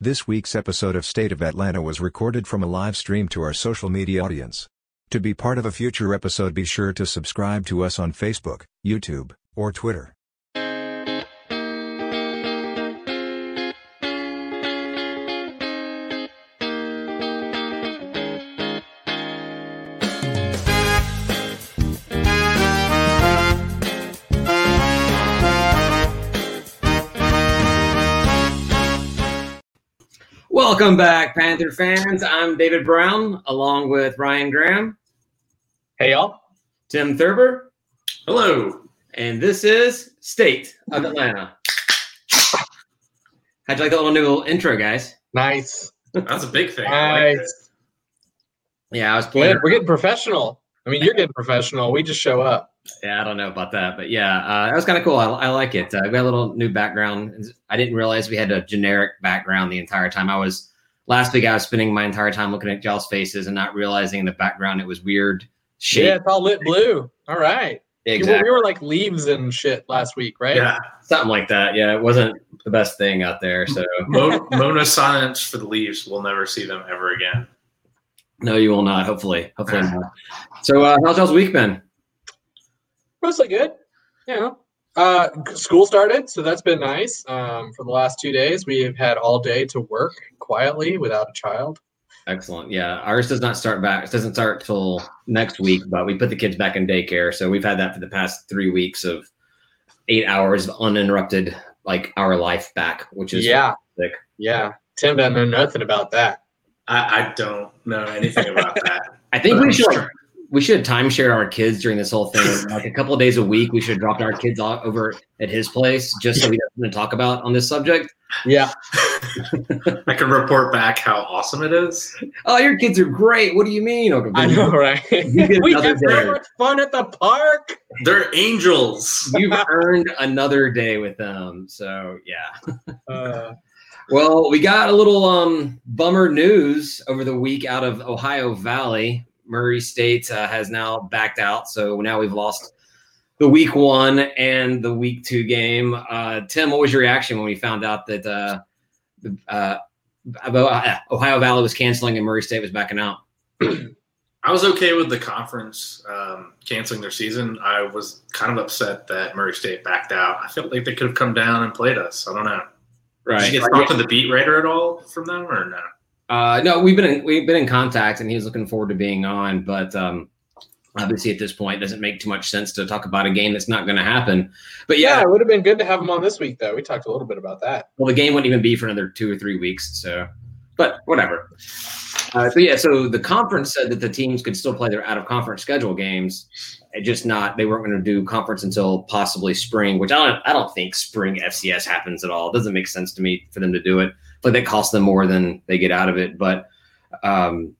This week's episode of State of Atlanta was recorded from a live stream to our social media audience. To be part of a future episode, be sure to subscribe to us on Facebook, YouTube, or Twitter. Welcome back, Panther fans. I'm David Brown, along with Ryan Graham, Hey y'all. Tim Thurber, Hello. and this is State of Atlanta. How'd you like that little new intro, guys? Nice. That's a big thing. I like Nice. Yeah, I was playing. We're, we're getting professional. I mean, you're getting professional. We just show up. Yeah, I don't know about that, but yeah, uh, that was kind of cool. I, I like it. Uh, we got a little new background. I didn't realize we had a generic background the entire time. I was last week. I was spending my entire time looking at y'all's faces and not realizing in the background it was weird shape. Yeah, it's all lit blue. All right. Exactly. We were like leaves and shit last week, right? Yeah. Something like that. Yeah, it wasn't the best thing out there. So Mo- Mona silence for the leaves. We'll never see them ever again. no, you will not. Hopefully, hopefully not. So uh, how's y'all's week been? Mostly good. Yeah. Uh, school started, so that's been nice. Um, for the last two days, we have had all day to work quietly without a child. Excellent. Yeah, ours does not start back. It doesn't start till next week, but we put the kids back in daycare, so we've had that for the past three weeks of eight hours of uninterrupted, like our life back, which is yeah. sick. Yeah. Tim doesn't know nothing about that. I, I don't know anything about that. I think But we I'm should like, sure. We should timeshare our kids during this whole thing. Like a couple of days a week, we should have dropped our kids off over at his place just so we have something to talk about on this subject. Yeah. I can report back how awesome it is. Oh, your kids are great. What do you mean? Okay, I know, right? get we another had so much fun at the park. They're angels. You've earned another day with them. So yeah. Uh, Well, we got a little um bummer news over the week out of Ohio Valley. Murray State uh, has now backed out, so now we've lost the week one and the week two game. Uh, Tim, what was your reaction when we found out that uh, uh, uh, Ohio Valley was canceling and Murray State was backing out? I was okay with the conference um, canceling their season. I was kind of upset that Murray State backed out. I felt like they could have come down and played us. I don't know. Right. Did you get talked to the beat writer at all from them or no? Uh, no, we've been in, we've been in contact, and he's looking forward to being on. But um, obviously, at this point, it doesn't make too much sense to talk about a game that's not going to happen. But yeah, yeah, it would have been good to have him on this week, though. We talked a little bit about that. well, the game wouldn't even be for another two or three weeks. So, but whatever. Uh, so yeah, so the conference said that the teams could still play their out of conference schedule games, just not they weren't going to do conference until possibly spring, which I don't I don't think spring FCS happens at all. It doesn't make sense to me for them to do it. But that costs them more than they get out of it. But um,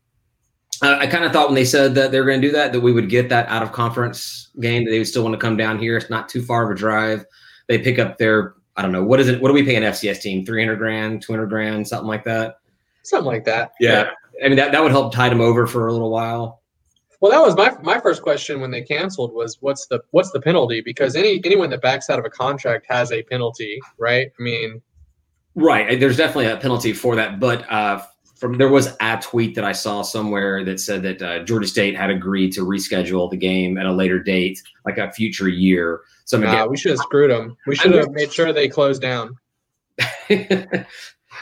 I, I kind of thought when they said that they're going to do that that we would get that out of conference game that they would still want to come down here. It's not too far of a drive. They pick up their I don't know what is it? What do we pay an FCS team? Three hundred grand, two hundred grand, something like that. Something like that. Yeah. I mean that, that would help tide them over for a little while. Well, that was my my first question when they canceled was what's the what's the penalty? Because any anyone that backs out of a contract has a penalty, right? I mean, Right. There's definitely a penalty for that, but uh, from there was a tweet that I saw somewhere that said that uh, Georgia State had agreed to reschedule the game at a later date, like a future year. So nah, again, we should have screwed them. We should have made sure they closed down.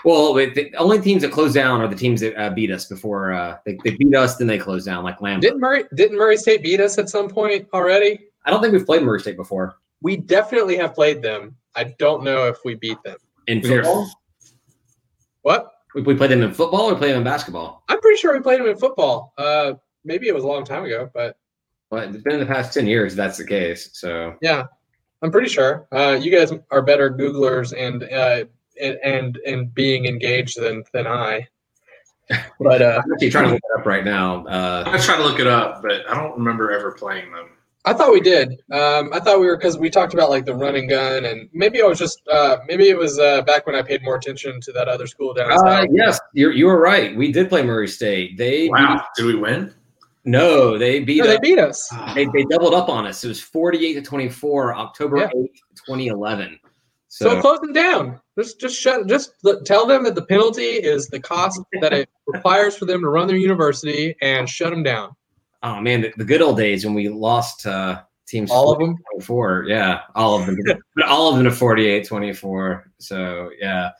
well, the the only teams that close down are the teams that uh, beat us before uh, they, they beat us, then they close down, like Lamb. Didn't Murray didn't Murray State beat us at some point already? I don't think we've played Murray State before We definitely have played them. I don't know if we beat them. In Yeah. football. What? We, we played them in football or played them in basketball. I'm pretty sure we played them in football. Uh, maybe it was a long time ago, but But it's been in the past ten years. if That's the case. So yeah, I'm pretty sure. Uh, you guys are better Googlers and uh, and and and being engaged than than I. But uh, I'm actually trying to look it up right now. Uh, I tried to look it up, but I don't remember ever playing them. I thought we did. Um, I thought we were because we talked about like the run and gun, and maybe I was just uh, maybe it was uh, back when I paid more attention to that other school down Uh, south. yes, you're you were right. We did play Murray State. They Wow. Did we win? no, they beat No, they us. beat us. They, they doubled up on us. It was 48 to 24, October Yeah. 8th, 2011. So, So, close them down. Just just shut. Just tell them that the penalty is the cost that it requires for them to run their university, and shut them down. Oh man, the, the good old days when we lost uh, teams. All of them. Four, yeah, all of them. all of them to 48-24. So yeah,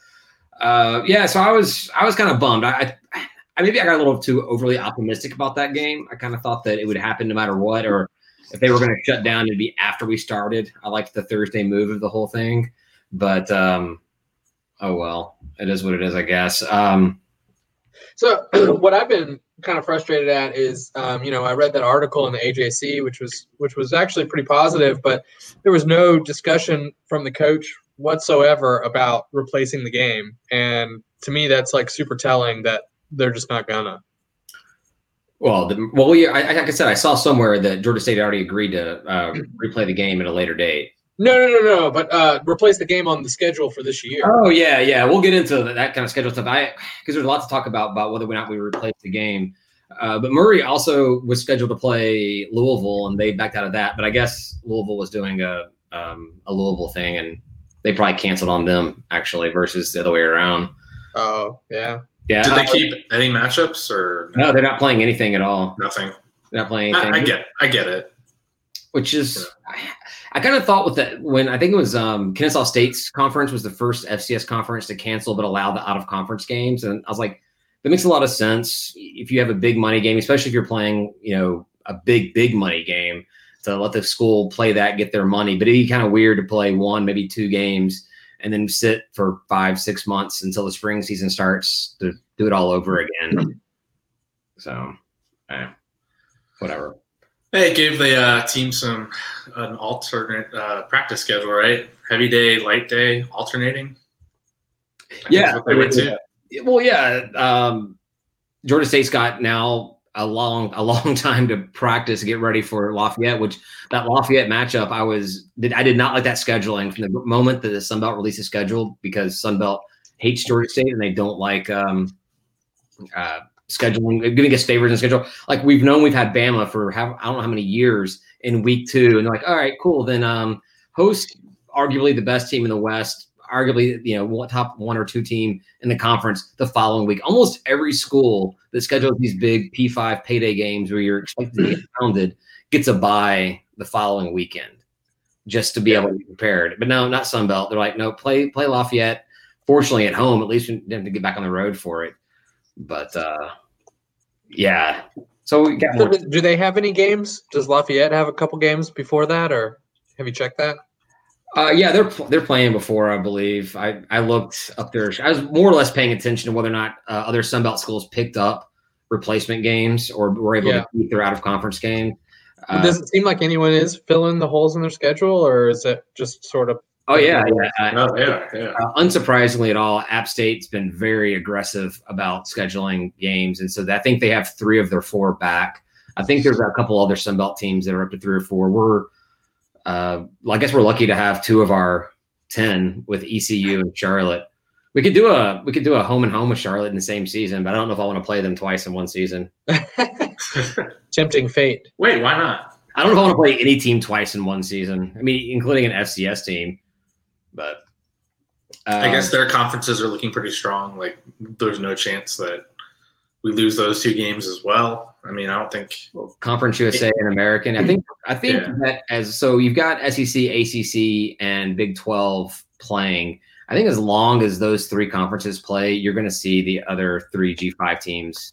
uh, yeah. So I was I was kind of bummed. I, I I maybe I got a little too overly optimistic about that game. I kind of thought that it would happen no matter what, or if they were going to shut down, it'd be after we started. I liked the Thursday move of the whole thing, but um, oh well, it is what it is, I guess. Um, so what I've been kind of frustrated at is, um, you know, I read that article in the AJC, which was which was actually pretty positive, but there was no discussion from the coach whatsoever about replacing the game, and to me, that's like super telling that they're just not gonna. Well, the, well, yeah, I, like I said, I saw somewhere that Georgia State already agreed to uh, replay the game at a later date. No, no, no, no. But uh, replace the game on the schedule for this year. Oh yeah, yeah. We'll get into that kind of schedule stuff. I because there's a lot to talk about about whether or not we replace the game. Uh, but Murray also was scheduled to play Louisville, and they backed out of that. But I guess Louisville was doing a um, a Louisville thing, and they probably canceled on them actually versus the other way around. Oh yeah, yeah. Did they keep any matchups or no? They're not playing anything at all. Nothing. They're not playing anything. I, I get. I get it. Which is. Yeah. I kind of thought with that when I think it was um, Kennesaw State's conference was the first FCS conference to cancel but allow the out of conference games, and I was like, that makes a lot of sense if you have a big money game, especially if you're playing, you know, a big big money game to let the school play that, get their money. But it'd be kind of weird to play one, maybe two games, and then sit for five, six months until the spring season starts to do it all over again. So, eh, whatever. Hey, gave the uh, team some an alternate uh, practice schedule, right? Heavy day, light day, alternating. I yeah, well, yeah. Um, Georgia State's got now a long, a long time to practice, get ready for Lafayette. Which that Lafayette matchup, I was, did, I did not like that scheduling from the moment that the Sun Belt released a schedule because Sun Belt hates Georgia State and they don't like um, uh, scheduling, giving us favors in schedule. Like we've known we've had Bama for how, I don't know how many years in week two, and they're like, all right, cool. Then um, host arguably the best team in the West, arguably you know top one or two team in the conference the following week. Almost every school that schedules these big P5 payday games where you're expected to get pounded gets a bye the following weekend just to be able to be prepared. But no, not Sunbelt. They're like, no, play play Lafayette. Fortunately, at home, at least we didn't have to get back on the road for it. But uh, yeah, so we got. Do they have any games? Does Lafayette have a couple games before that, or have you checked that? Uh, yeah, they're they're playing before, I believe. I, I looked up there. I was more or less paying attention to whether or not uh, other Sunbelt schools picked up replacement games or were able yeah. to keep their out of conference game. Uh, Does it seem like anyone is filling the holes in their schedule, or is it just sort of Oh yeah, yeah. Oh, yeah, yeah. Uh, unsurprisingly at all, App State's been very aggressive about scheduling games, and so I think they have three of their four back. I think there's a couple other Sunbelt teams that are up to three or four. We're, uh, I guess we're lucky to have two of our ten with ECU and Charlotte. We could do a we could do a home and home with Charlotte in the same season, but I don't know if I want to play them twice in one season. Tempting fate. Wait, why not? I don't know if I want to play any team twice in one season. I mean, including an FCS team. But um, I guess um, their conferences are looking pretty strong. Like there's no chance that we lose those two games as well. I mean, I don't think well, Conference USA and American. I think I think yeah. that as so you've got SEC, ACC, and Big Twelve playing. I think as long as those three conferences play, you're going to see the other three G5 teams,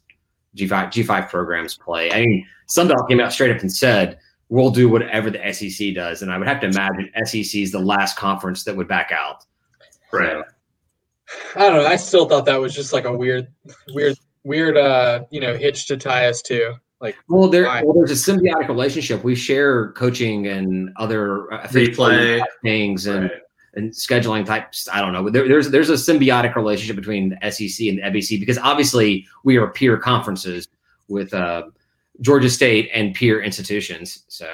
G5 G5 programs play. I mean, Sunbelt came out straight up and said we'll do whatever the SEC does. And I would have to imagine SEC is the last conference that would back out. Right. I don't know. I still thought that was just like a weird, weird, weird, uh, you know, hitch to tie us to. Like, well, there, well, there's a symbiotic relationship. We share coaching and other uh, replay things and. Right. And scheduling types, I don't know. There, there's there's a symbiotic relationship between the SEC and the SBC because obviously we are peer conferences with uh, Georgia State and peer institutions. So,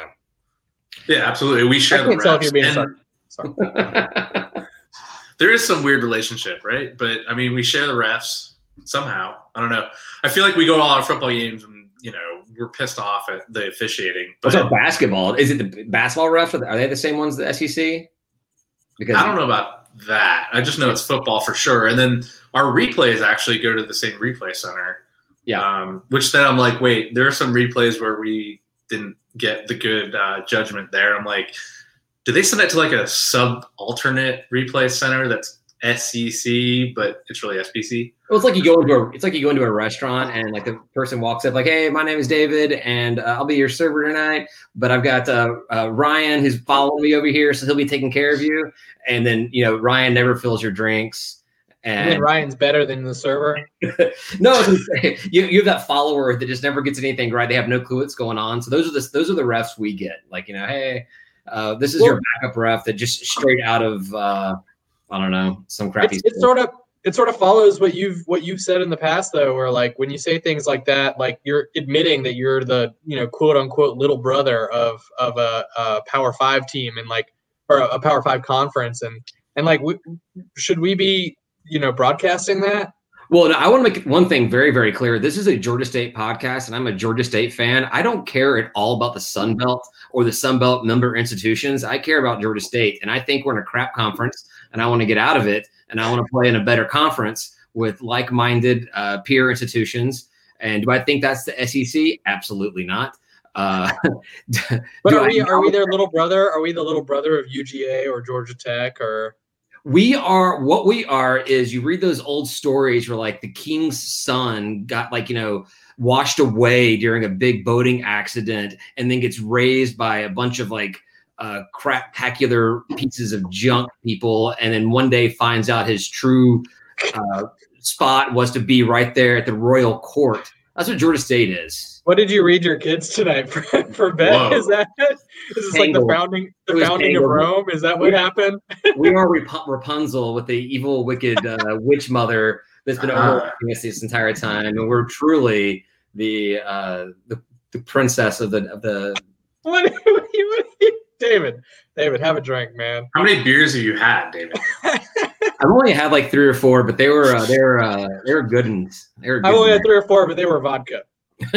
yeah, absolutely. We share the refs. And there is some weird relationship, right? But I mean, we share the refs somehow. I don't know. I feel like we go to all our football games and you know we're pissed off at the officiating. But What's basketball? Is it the basketball refs? Are they the same ones the SEC? Because I don't know about that. I just know it's football for sure. And then our replays actually go to the same replay center. Yeah. Um, which then I'm like, wait, there are some replays where we didn't get the good uh, judgment there. I'm like, do they send it to like a sub alternate replay center that's SEC, but it's really SBC. Well, it's like you go into a it's like you go into a restaurant and like the person walks up like, "Hey, my name is David, and uh, I'll be your server tonight. But I've got uh, uh, Ryan who's following me over here, so he'll be taking care of you." And then you know Ryan never fills your drinks. And, Ryan's better than the server. no, you, you have that follower that just never gets anything right. They have no clue what's going on. So those are the those are the refs we get. Like you know, hey, uh, this is well, your backup ref that just straight out of uh, I don't know, some crappy. It's, it's, sort of it sort of follows what you've what you've said in the past though, where like when you say things like that, like you're admitting that you're the you know quote unquote little brother of of a, a Power Five team and like or a Power Five conference and and like we, should we be you know broadcasting that? Well, I want to make one thing very, very clear. This is a Georgia State podcast, and I'm a Georgia State fan. I don't care at all about the Sun Belt or the Sun Belt member institutions. I care about Georgia State, and I think we're in a crap conference and I want to get out of it and I want to play in a better conference with like-minded uh, peer institutions. And do I think that's the SEC? Absolutely not. Uh, but are we are we their little brother? Are we the little brother of UGA or Georgia Tech or? We are what we are is you read those old stories where like the king's son got like you know washed away during a big boating accident and then gets raised by a bunch of like uh, craptacular pieces of junk people, and then one day finds out his true uh, spot was to be right there at the royal court. That's what Georgia State is. What did you read your kids tonight for, for bed? Whoa. Is that is this like the founding the founding of Rome? Is that what happened? we are Rapunzel with the evil, wicked uh, witch mother that's been uh-huh. overlooking us this entire time, and we're truly the uh, the, the princess of the of the. What, what, what, David, David, have a drink, man. How many beers have you had, David? I've only had like three or four, but they were uh, they were uh, they were good ones. They were. I've only had three or four, but they were vodka.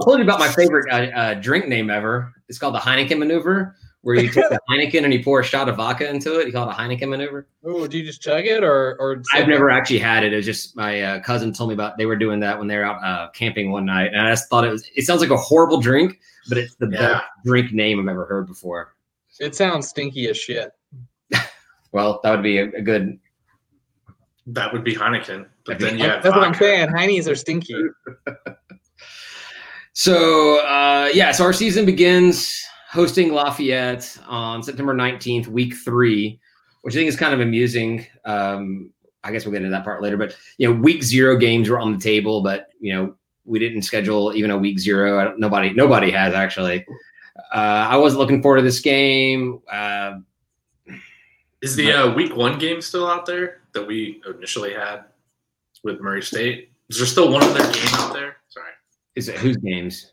I told you about my favorite uh, uh, drink name ever. It's called the Heineken maneuver, where you take the Heineken and you pour a shot of vodka into it. You call it a Heineken maneuver. Oh, do you just chug it, or or? I've never actually had it. It's just my uh, cousin told me about. They were doing that when they were out uh, camping one night, and I just thought it was. It sounds like a horrible drink, but it's the yeah. best drink name I've ever heard before. It sounds stinky as shit. well, that would be a, a, good. That would be Heineken, but then yeah, that's vodka. what I'm saying. Heinies are stinky. so uh, yeah, so our season begins hosting Lafayette on September 19th, week three, which I think is kind of amusing. Um, I guess we'll get into that part later, but you know, week zero games were on the table, but you know, we didn't schedule even a week zero. nobody, nobody has actually. Uh, I wasn't looking forward to this game. Uh, is the uh, week one game still out there that we initially had with Murray State? Is there still one other game out there? Sorry. Is it whose games?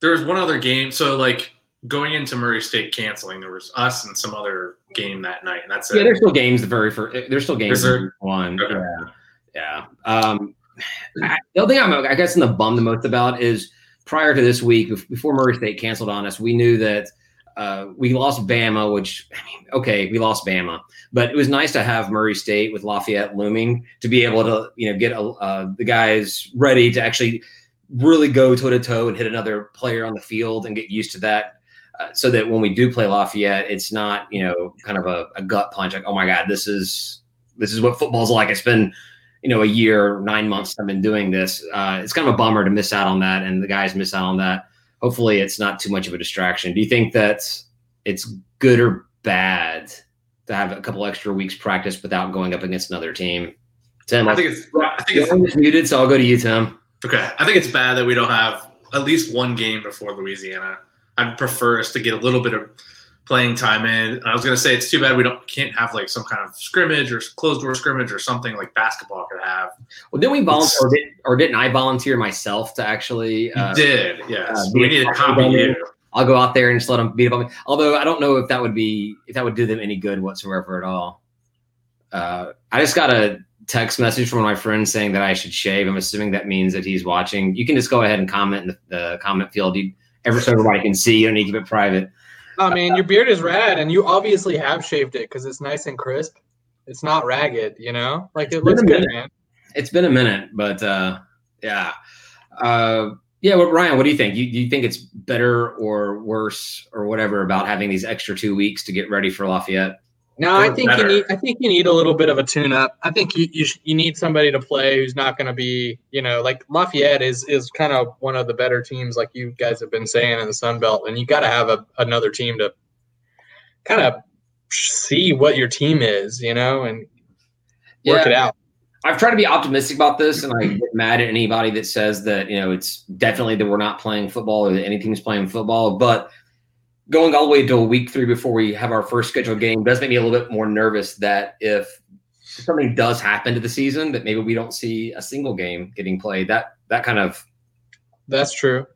There was one other game. So like going into Murray State canceling, there was us and some other game that night, and that's yeah. It. There's still games. The very first. There's still games. There, one. Okay. Yeah. Yeah. Um, I, the other thing I'm, I guess, in the bum the most about is prior to this week, before Murray State canceled on us, we knew that uh, we lost Bama, which I mean, okay, we lost Bama, but it was nice to have Murray State with Lafayette looming to be able to, you know, get uh, the guys ready to actually really go toe to toe and hit another player on the field and get used to that uh, so that when we do play Lafayette, it's not you know kind of a, a, gut punch like oh my god this is this is what football's like. It's been you know a year nine months I've been doing this. Uh, it's kind of a bummer to miss out on that, and the guys miss out on that. Hopefully, it's not too much of a distraction. Do you think that it's good or bad to have a couple extra weeks practice without going up against another team? Tim, I think it's I think it's muted, so I'll go to you, Tim. Okay, I think it's bad that we don't have at least one game before Louisiana. I'd prefer us to get a little bit of playing time in. I was going to say it's too bad we don't can't have like some kind of scrimmage or closed door scrimmage or something like basketball could have. Well, didn't we volunteer, or, did, or didn't I volunteer myself to actually? Uh, did yes. Uh, we need to copy you. I'll go out there and just let them beat up on me. Although I don't know if that would be if that would do them any good whatsoever at all. Uh, I just got a text message from one of my friends saying that I should shave. I'm assuming that means that he's watching. You can just go ahead and comment in the, the comment field. You, ever so everybody can see. You don't need to keep it private. I mean, your beard is rad, and you obviously have shaved it because it's nice and crisp. It's not ragged, you know. Like it looks good, man. It's been a minute, but uh, yeah, uh, yeah. Well, Ryan, what do you think? You do you think it's better or worse or whatever about having these extra two weeks to get ready for Lafayette? No, I think better. you need. I think you need a little bit of a tune-up. I think you you, you need somebody to play who's not going to be, you know, like Lafayette is is kind of one of the better teams, like you guys have been saying in the Sun Belt, and you got to have a, another team to kind of see what your team is, you know, and work yeah. it out. I've tried to be optimistic about this, and I get mad at anybody that says that you know it's definitely that we're not playing football or that any team's playing football, but going all the way to week three before we have our first scheduled game does make me a little bit more nervous that if something does happen to the season that maybe we don't see a single game getting played that that kind of that's true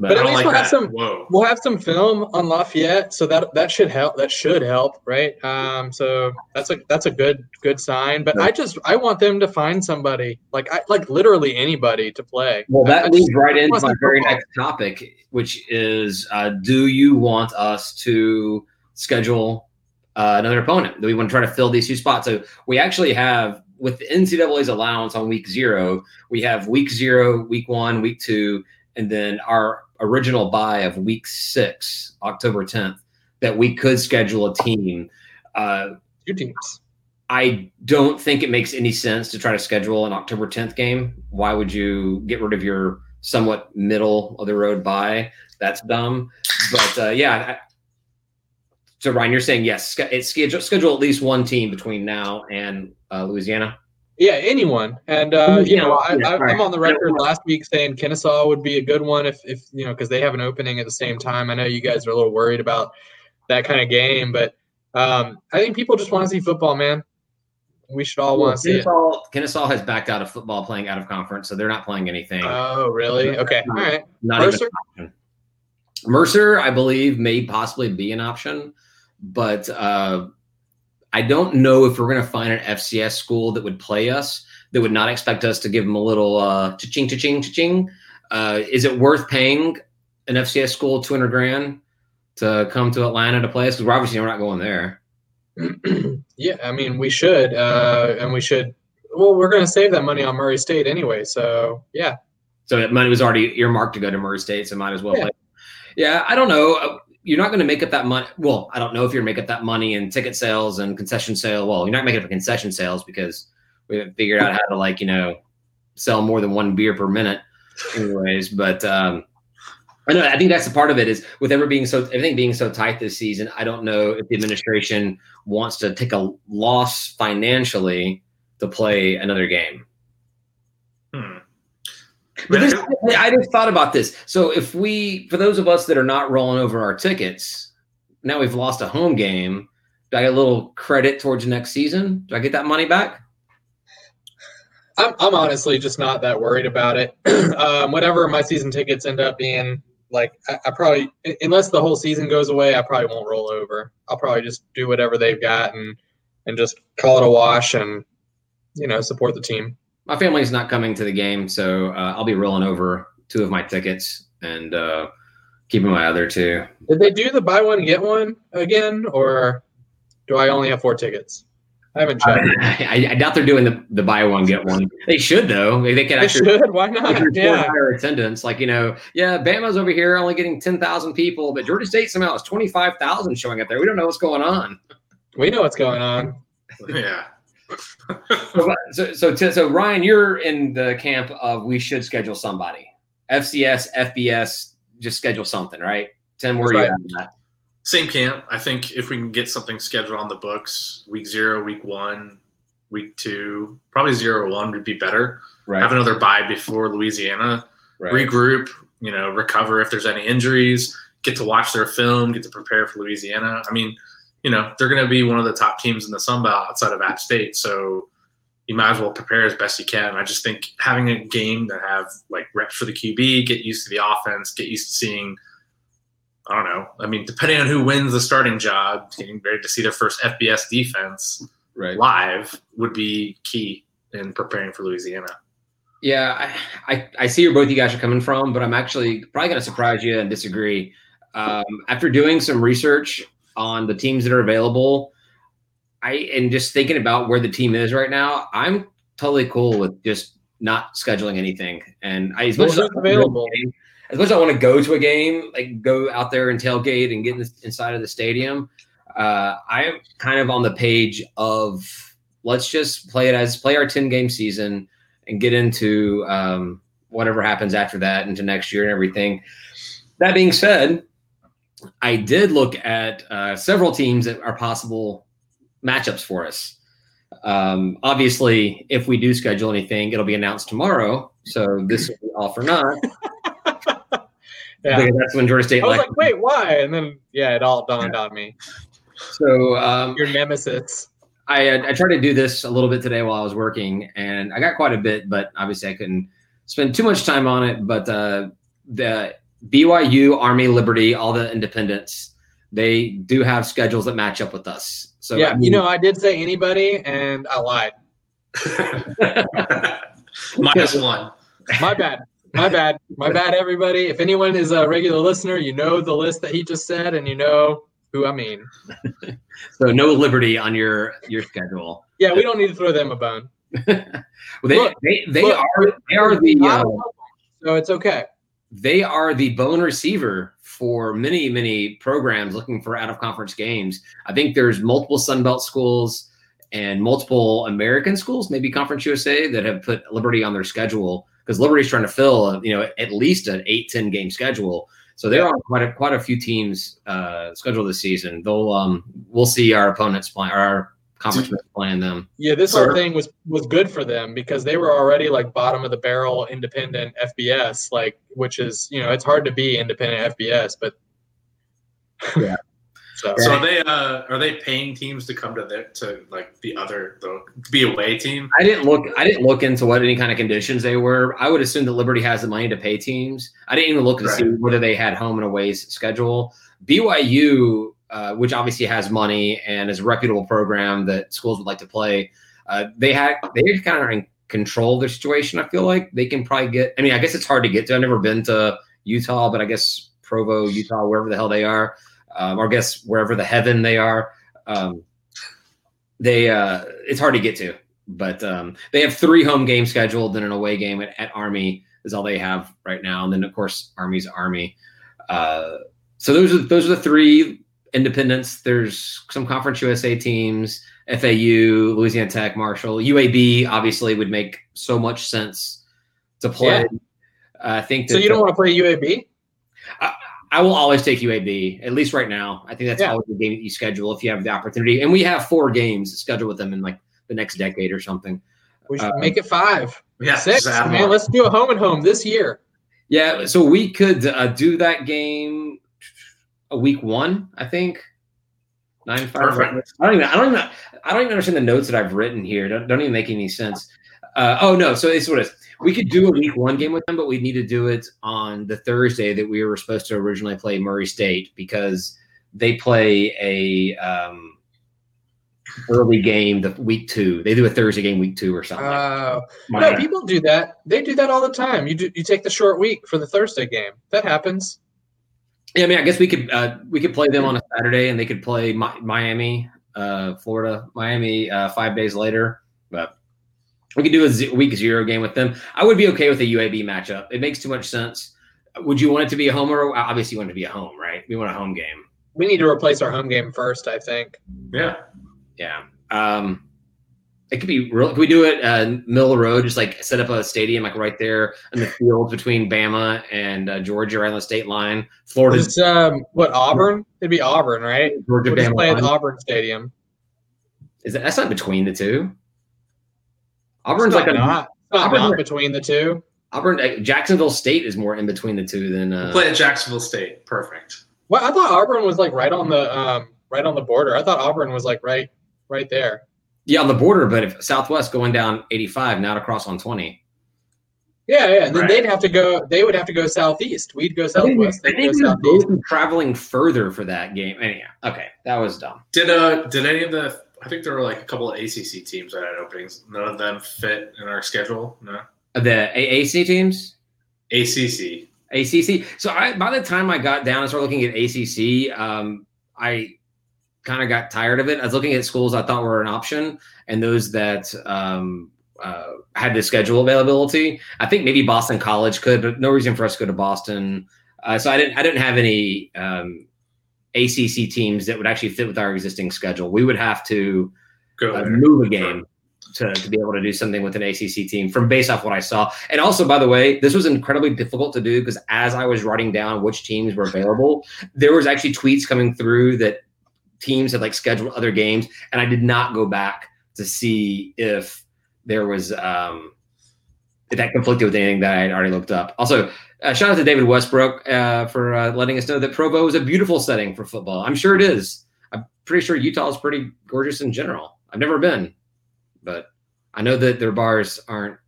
but, but at least like we'll that. have some Whoa. we'll have some film on Lafayette, so that that should help. That should help, right? Um, so that's a that's a good good sign. But I just I want them to find somebody like I like literally anybody to play. Well, that I, leads just, right into my very next topic, which is uh, do you want us to schedule uh, another opponent? Do we want to try to fill these two spots? So we actually have with the NCAA's allowance on week zero, we have week zero, week one, week two, and then our original bye of week six, October 10th, that we could schedule a team. Uh, Two teams. I don't think it makes any sense to try to schedule an October 10th game. Why would you get rid of your somewhat middle of the road bye? That's dumb. But uh, yeah. I, so Ryan, you're saying yes. It's schedule, schedule at least one team between now and uh, Louisiana. Yeah, anyone. And uh, you know, I, am on the record last week saying Kennesaw would be a good one if, if you know, because they have an opening at the same time. I know you guys are a little worried about that kind of game, but um, I think people just want to see football, man. We should all want to see Kennesaw, it. Kennesaw has backed out of football playing out of conference, so they're not playing anything. Oh, really? Okay. All right. Not Mercer? even Mercer, I believe, may possibly be an option, but uh, I don't know if we're going to find an FCS school that would play us that would not expect us to give them a little uh, cha-ching, cha-ching, cha-ching. Uh, is it worth paying an FCS school 200 grand to come to Atlanta to play us? Because we're obviously we're not going there. yeah, I mean, we should. Uh, and we should. Well, we're going to save that money on Murray State anyway. So, yeah. So that money was already earmarked to go to Murray State, so might as well yeah. play. Yeah, I don't know you're not going to make up that money. Well, I don't know if you're make up that money in ticket sales and concession sale. Well, you're not making up concession sales because we haven't figured out how to like you know sell more than one beer per minute, anyways. but um, I know I think that's a part of it is with ever being so everything being so tight this season. I don't know if the administration wants to take a loss financially to play another game. But this, I just thought about this. So if we, for those of us that are not rolling over our tickets, now we've lost a home game. Do I get a little credit towards next season? Do I get that money back? I'm, I'm honestly just not that worried about it. um, whatever my season tickets end up being, like I, I, probably, unless the whole season goes away, I probably won't roll over. I'll probably just do whatever they've got and and just call it a wash and you know support the team my family's not coming to the game, so uh, I'll be rolling over two of my tickets and uh, keeping my other two. Did they do the buy one get one again, or do I only have four tickets? I haven't checked. I, I, doubt they're doing the, the buy one get one. They should though. They could actually. They should. Why not? Yeah. Higher attendance, like you know, yeah, Bama's over here only getting ten thousand people, but Georgia State somehow has twenty five thousand showing up there. We don't know what's going on. We know what's going on. Yeah so, so, so, so, Ryan, you're in the camp of we should schedule somebody. FCS, FBS, just schedule something, right? Tim, where are you at? Same camp. I think if we can get something scheduled on the books, week zero, week one, week two, probably zero one would be better. Right. Have another bye before Louisiana. Right. Regroup. You know, recover if there's any injuries. Get to watch their film. Get to prepare for Louisiana. I mean, you know, they're going to be one of the top teams in the Sun Belt outside of App State. So you might as well prepare as best you can. I just think having a game that have like reps for the QB, get used to the offense, get used to seeing. I don't know. I mean, depending on who wins the starting job, getting ready to see their first FBS defense right. live would be key in preparing for Louisiana. Yeah, I, I, I see where both you guys are coming from, but I'm actually probably going to surprise you and disagree. Um, after doing some research on the teams that are available, I and just thinking about where the team is right now, I'm totally cool with just not scheduling anything. And I as much as, available. Game, as much as I want to go to a game, like go out there and tailgate and get in the, inside of the stadium, uh, I'm kind of on the page of let's just play it as play our 10 game season and get into um, whatever happens after that into next year and everything. That being said, I did look at uh, several teams that are possible matchups for us. Um, obviously, if we do schedule anything, it'll be announced tomorrow. So this will be all for not. yeah. that's when Georgia State. I was like, wait, why? And then yeah, it all dawned on me. So um, your nemesis. I I tried to do this a little bit today while I was working, and I got quite a bit, but obviously I couldn't spend too much time on it. But uh, the BYU, Army, Liberty, all the independents, they do have schedules that match up with us. So yeah, I mean, you know, I did say anybody, and I lied. Minus one. My bad. My bad. My bad, everybody. If anyone is a regular listener, you know the list that he just said, and you know who I mean. so no liberty on your your schedule. Yeah, we don't need to throw them a bone. well, they, look, they, they look, are they are the uh, so it's okay. They are the bone receiver for many many programs looking for out of conference games. I think there's multiple Sun Belt schools and multiple American schools, maybe Conference USA, that have put Liberty on their schedule because Liberty's trying to fill you know at least an eight ten game schedule. So there are quite a quite a few teams uh, scheduled this season. They'll um we'll see our opponents play our conference playing them. Yeah, this whole thing was was good for them because they were already like bottom of the barrel independent FBS, like which is you know it's hard to be independent FBS, but yeah. So, so are they uh, are they paying teams to come to their to like the other the be away team? I didn't look I didn't look into what any kind of conditions they were. I would assume that Liberty has the money to pay teams. I didn't even look to right. see whether they had home and away schedule. BYU, uh, which obviously has money and is a reputable program that schools would like to play, uh, they had they kind of in control of their situation. I feel like they can probably get. I mean, I guess it's hard to get to. I've never been to Utah, but I guess Provo, Utah, wherever the hell they are um, or I guess wherever the heaven they are. Um, they uh, it's hard to get to, but um, they have three home games scheduled and an away game at, at, Army is all they have right now, and then of course Army's Army. Uh, so those are those are the three independents. There's some Conference USA teams, FAU, Louisiana Tech, Marshall, UAB. Obviously, would make so much sense to play. Yeah. I think. so you don't want to play UAB? I will always take UAB, at least right now. I think that's yeah. always the game that you schedule if you have the opportunity. And we have four games scheduled with them in like the next decade or something. We should uh, make it five. Yeah, six. Man, let's do a home and home this year. Yeah, so we could uh, do that game a week one, I think. Nine five. Perfect. I don't even. I don't even. I don't even understand the notes that I've written here. Don't, don't even make any sense. Uh, oh no! So it's what it is we could do a week one game with them, but we need to do it on the Thursday that we were supposed to originally play Murray State because they play a um, early game the week two. They do a Thursday game week two or something. Uh, no, people do that. They do that all the time. You do, you take the short week for the Thursday game. That happens. Yeah, I mean, I guess we could uh, we could play them on a Saturday, and they could play Mi- Miami, uh, Florida, Miami uh, five days later. But we could do a z- week zero game with them. I would be okay with a UAB matchup. It makes too much sense. Would you want it to be a home or obviously you want it to be a home, right? We want a home game. We need to replace our home game first, I think. Yeah. Yeah. Um, it could be real. Can we do it uh, middle of the road? Just like set up a stadium, like right there in the field between Bama and uh, Georgia, right on the state line. Florida. It's um, what Auburn? It'd be Auburn, right? Georgia, we'll Bama. Play at Auburn Stadium. Is that, that's not between the two? Auburn's like a not, Auburn, not between the two. Auburn, uh, Jacksonville State is more in between the two than uh, play at Jacksonville State. Perfect. Well, I thought Auburn was like right on the um, right on the border. I thought Auburn was like right right there. Yeah, on the border, but if Southwest going down 85, not across on 20. Yeah, yeah. And then they'd have to go. They would have to go southeast. We'd go southwest. I think, I think traveling further for that game. Anyhow, okay, that was dumb. Did uh did any of the I think there were like a couple of ACC teams that had openings. None of them fit in our schedule. No. The AAC teams. ACC. ACC. So I, by the time I got down and started looking at ACC, um, I kind of got tired of it. I was looking at schools I thought were an option, and those that um, uh, had the schedule availability. I think maybe Boston College could, but no reason for us to go to Boston. Uh, so I didn't. I didn't have any um, ACC teams that would actually fit with our existing schedule. We would have to uh, move a game to, to be able to do something with an ACC team from based off what I saw. And also, by the way, this was incredibly difficult to do because as I was writing down which teams were available, there was actually tweets coming through that teams had like scheduled other games, and I did not go back to see if there was um, if that conflicted with anything that I had already looked up. Also, uh, shout out to David Westbrook uh, for uh, letting us know that Provo is a beautiful setting for football. I'm sure it is. I'm pretty sure Utah is pretty gorgeous in general. I've never been, but I know that their bars aren't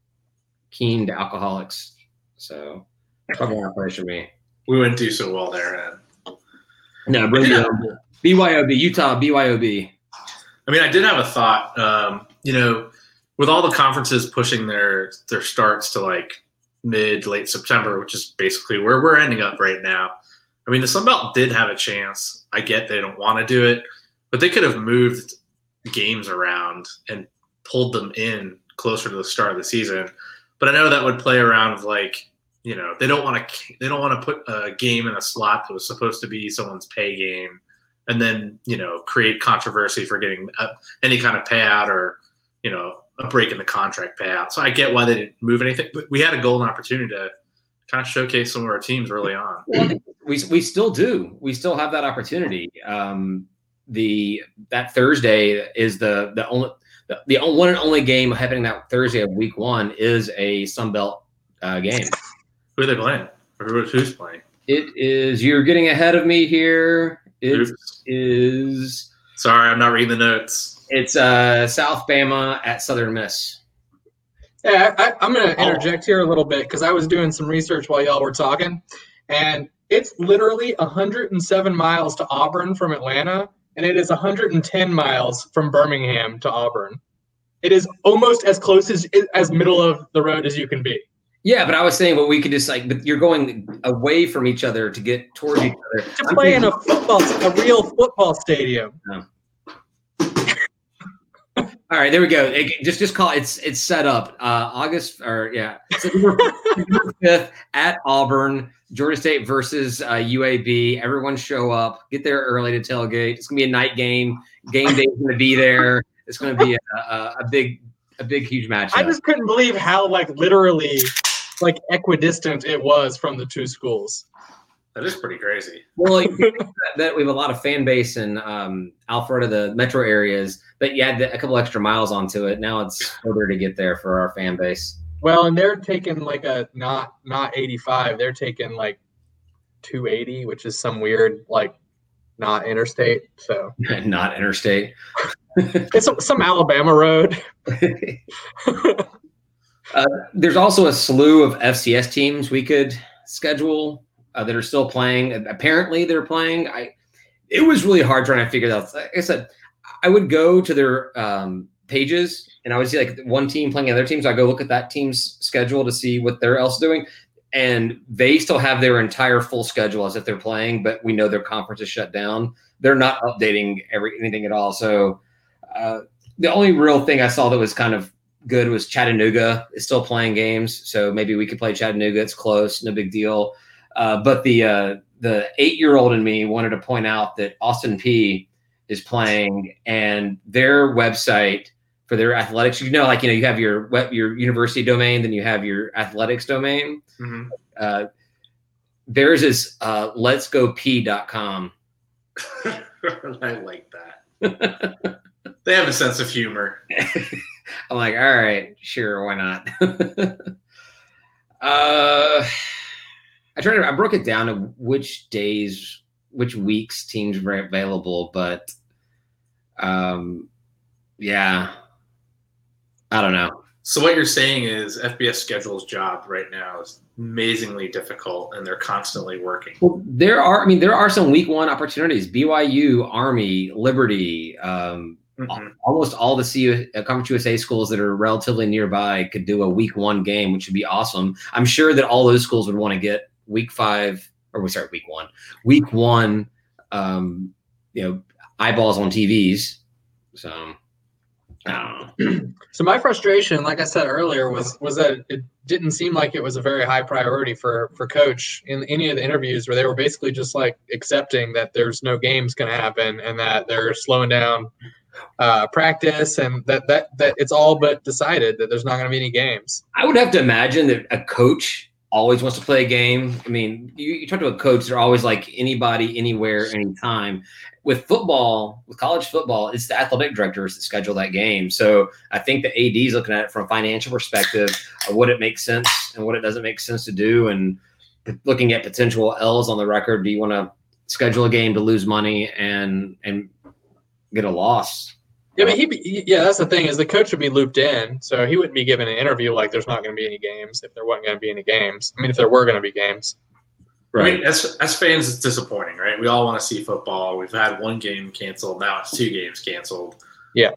keen to alcoholics, so probably not place for me. We wouldn't do so well there. Man. No, bring me BYOB, Utah, BYOB. I mean, I did have a thought. Um, you know, with all the conferences pushing their their starts to like mid late September, which is basically where we're ending up right now. I mean, the Sun Belt did have a chance. I get they don't want to do it, but they could have moved games around and pulled them in closer to the start of the season. But I know that would play around with like you know they don't want to they don't want to put a game in a slot that was supposed to be someone's pay game and then you know create controversy for getting a, any kind of payout or you know a break in the contract payout. So I get why they didn't move anything, but we had a golden opportunity to kind of showcase some of our teams early on. we we still do. We still have that opportunity. Um, the that Thursday is the the only the, the one and only game happening that Thursday of Week One is a Sun Belt uh, game. Who are they playing? Or who, who's playing? It is. You're getting ahead of me here. It Oops. is. Sorry, I'm not reading the notes. It's uh, South Bama at Southern Miss. Yeah, I, am going to interject here a little bit because I was doing some research while y'all were talking, and it's literally 107 miles to Auburn from Atlanta, and it is 110 miles from Birmingham to Auburn. It is almost as close as as middle of the road as you can be. Yeah, but I was saying, but we could just like, but you're going away from each other to get towards each other. To play in a football, a real football stadium. No. All right, there we go. It, just just call it's it's set up. Uh, August or yeah, fifth at Auburn, Georgia State versus uh, UAB. Everyone show up, get there early to tailgate. It's gonna be a night game. Game day is gonna be there. It's gonna be a, a, a big a big huge match. I just couldn't believe how like literally like equidistant it was from the two schools. That is pretty crazy. Well, like, that we have a lot of fan base in um, Alpharetta, the metro areas, but you add a couple extra miles onto it. Now it's harder to get there for our fan base. Well, and they're taking like a not not 85. They're taking like 280, which is some weird like not interstate. So not interstate. it's some Alabama road. uh, there's also a slew of FCS teams we could schedule uh, that are still playing. Apparently, they're playing. I it was really hard trying to figure that out. Like I said, I would go to their um, pages and I would see like one team playing other teams. So I go look at that team's schedule to see what they're else doing, and they still have their entire full schedule as if they're playing, but we know their conference is shut down. They're not updating every anything at all. So uh, the only real thing I saw that was kind of good was Chattanooga is still playing games, so maybe we could play Chattanooga. It's close, no big deal. Uh, but the uh, the eight year old in me wanted to point out that Austin Peay is playing, and their website for their athletics. You know, like you know, you have your web, your university domain, then you have your athletics domain. Mm-hmm. Uh, theirs is uh, let's go p.com. I like that. they have a sense of humor. I'm like, all right, sure, why not? uh I tried to, I broke it down to which days, which weeks teams were available, but um, yeah, I don't know. So what you're saying is FBS schedule's job right now is amazingly difficult, and they're constantly working. Well, there are, I mean, there are some week one opportunities. BYU, Army, Liberty, um, mm-hmm. almost all the CU, uh, Conference USA schools that are relatively nearby could do a week one game, which would be awesome. I'm sure that all those schools would want to get week five, or we start week one, week one, um, you know, eyeballs on TVs. So so my frustration, like I said earlier, was was that it didn't seem like it was a very high priority for for coach in any of the interviews where they were basically just like accepting that there's no games going to happen and that they're slowing down uh, practice and that that that it's all but decided that there's not going to be any games. I would have to imagine that a coach always wants to play a game. I mean, you, you talk to a coach, they're always like anybody, anywhere, anytime with football, with college football, it's the athletic directors that schedule that game. So I think the AD is looking at it from a financial perspective of what it makes sense and what it doesn't make sense to do, and looking at potential L's on the record. Do you want to schedule a game to lose money and and get a loss? Yeah, but he, yeah, that's the thing is the coach would be looped in, so he wouldn't be given an interview like there's not going to be any games if there wasn't going to be any games. I mean, if there were going to be games. Right. I mean, as, as fans, it's disappointing, right? We all want to see football. We've had one game canceled. Now it's two games canceled. Yeah.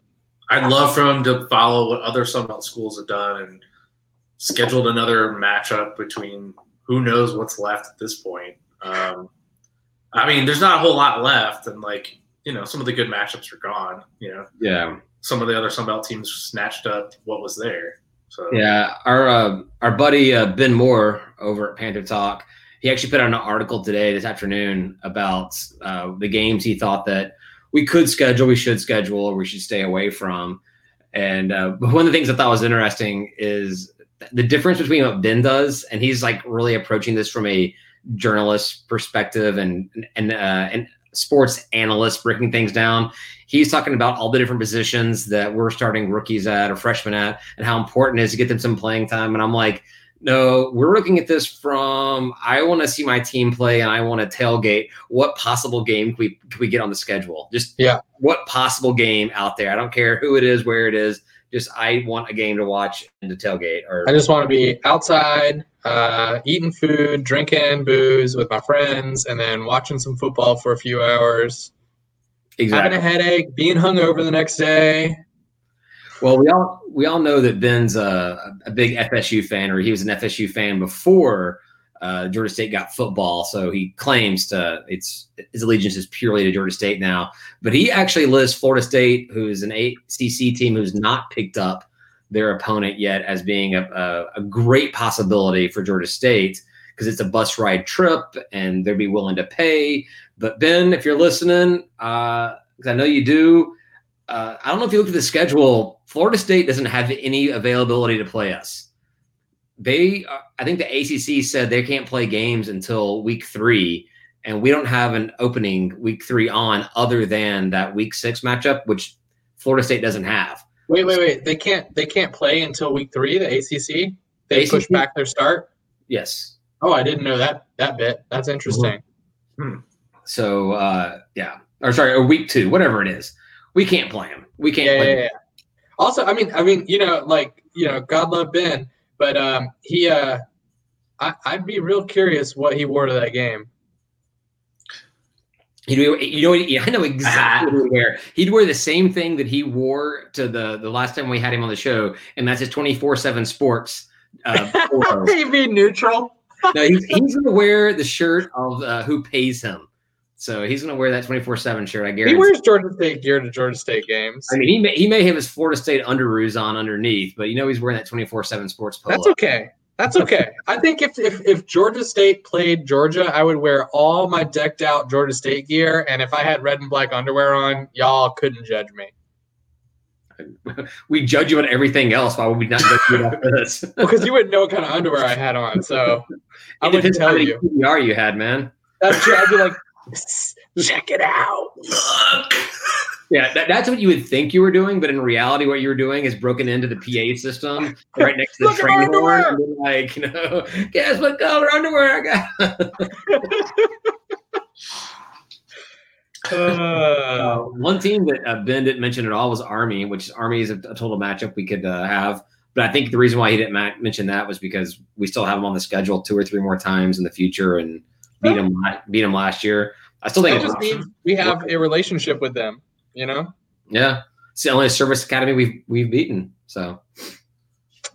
I'd love for them to follow what other Sunbelt schools have done and scheduled another matchup between who knows what's left at this point. Um, I mean, there's not a whole lot left, and like you know, some of the good matchups are gone. You know, yeah. Some of the other Sunbelt teams snatched up what was there. So yeah, our uh, our buddy uh, Ben Moore over at Panther Talk he actually put out an article today this afternoon about uh, the games he thought that we could schedule, we should schedule, or we should stay away from. And uh, one of the things I thought was interesting is the difference between what Ben does, and he's like really approaching this from a journalist perspective and and uh, and sports analyst breaking things down. He's talking about all the different positions that we're starting rookies at or freshmen at, and how important it is to get them some playing time. And I'm like, no, we're looking at this from I want to see my team play and I want to tailgate. What possible game can we can we get on the schedule? Just yeah, what possible game out there? I don't care who it is, where it is. Just I want a game to watch and to tailgate. Or I just want to be outside, uh, eating food, drinking booze with my friends, and then watching some football for a few hours. Exactly. Having a headache, being hungover the next day. Well, we all we all know that Ben's a, a big FSU fan, or he was an FSU fan before uh, Georgia State got football. So he claims to it's his allegiance is purely to Georgia State now. But he actually lists Florida State, who's an ACC team who's not picked up their opponent yet, as being a, a, a great possibility for Georgia State because it's a bus ride trip and they'd be willing to pay. But Ben, if you're listening, because uh, I know you do uh, I don't know if you look at the schedule. Florida State doesn't have any availability to play us. They, uh, I think the ACC said they can't play games until week three, and we don't have an opening week three on other than that week six matchup, which Florida State doesn't have. Wait, wait, wait! They can't. They can't play until week three. The ACC. They ACC? push back their start. Yes. Oh, I didn't know that that bit. That's interesting. Hmm. So, uh, yeah, or sorry, or week two, whatever it is we can't play him. We can't. Yeah, play yeah, yeah, Also, I mean, I mean, you know, like you know, God love Ben, but um, he, uh, I, I'd be real curious what he wore to that game. You know, you know, I know exactly he'd wear. He'd wear the same thing that he wore to the the last time we had him on the show, and that's his twenty four seven sports. Uh, He'd neutral. no, he's, he's to wear the shirt of uh, who pays him. So he's going to wear that 24 7 shirt. I guarantee. He wears Georgia State gear to Georgia State games. I mean, he may, he may have his Florida State underoos on underneath, but you know he's wearing that 24 7 sports polo. That's okay. That's okay. I think if, if if Georgia State played Georgia, I would wear all my decked out Georgia State gear, and if I had red and black underwear on, y'all couldn't judge me. we judge you on everything else. Why would we not judge you on this? because you wouldn't know what kind of underwear I had on, so I wouldn't tell you. PBR you had, man. That's true. I'd be like, check it out. Look. Yeah, that, that's what you would think you were doing, but in reality, what you were doing is broken into the PA system right next to the train horn, and like, you know, guess what color underwear I got. uh, one team that uh, Ben didn't mention at all was Army, which Army is a, a total matchup we could uh, have. But I think the reason why he didn't ma- mention that was because we still have them on the schedule two or three more times in the future, and beat them beat them last year. I still think it just means we have a relationship with them. You know. Yeah, it's the only service academy we've we've beaten. So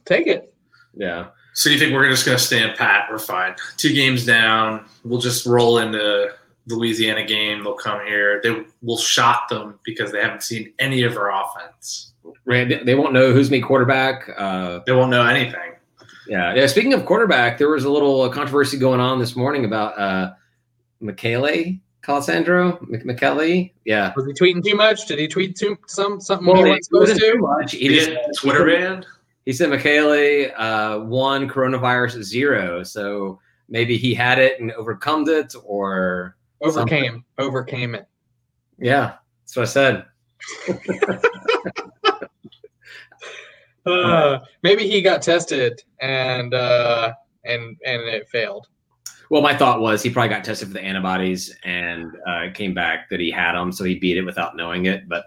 take it. Yeah. So you think we're just going to stand pat? We're fine. Two games down. We'll just roll into the Louisiana game. They'll come here. They will shock them because they haven't seen any of our offense. Right. They won't know who's me quarterback. Uh, they won't know anything. Yeah. Yeah. Speaking of quarterback, there was a little controversy going on this morning about uh, Mikele Colasurdo McKelly. Yeah. Was he tweeting too much? Did he tweet too some something well, he wasn't supposed to? Much. He, he just Twitter banned. He said Mikele uh, one coronavirus zero. So maybe he had it and overcome it, or overcame something. overcame it. Yeah, that's what I said. uh, maybe he got tested and uh, and and it failed. Well, my thought was he probably got tested for the antibodies and uh, came back that he had them, so he beat it without knowing it. But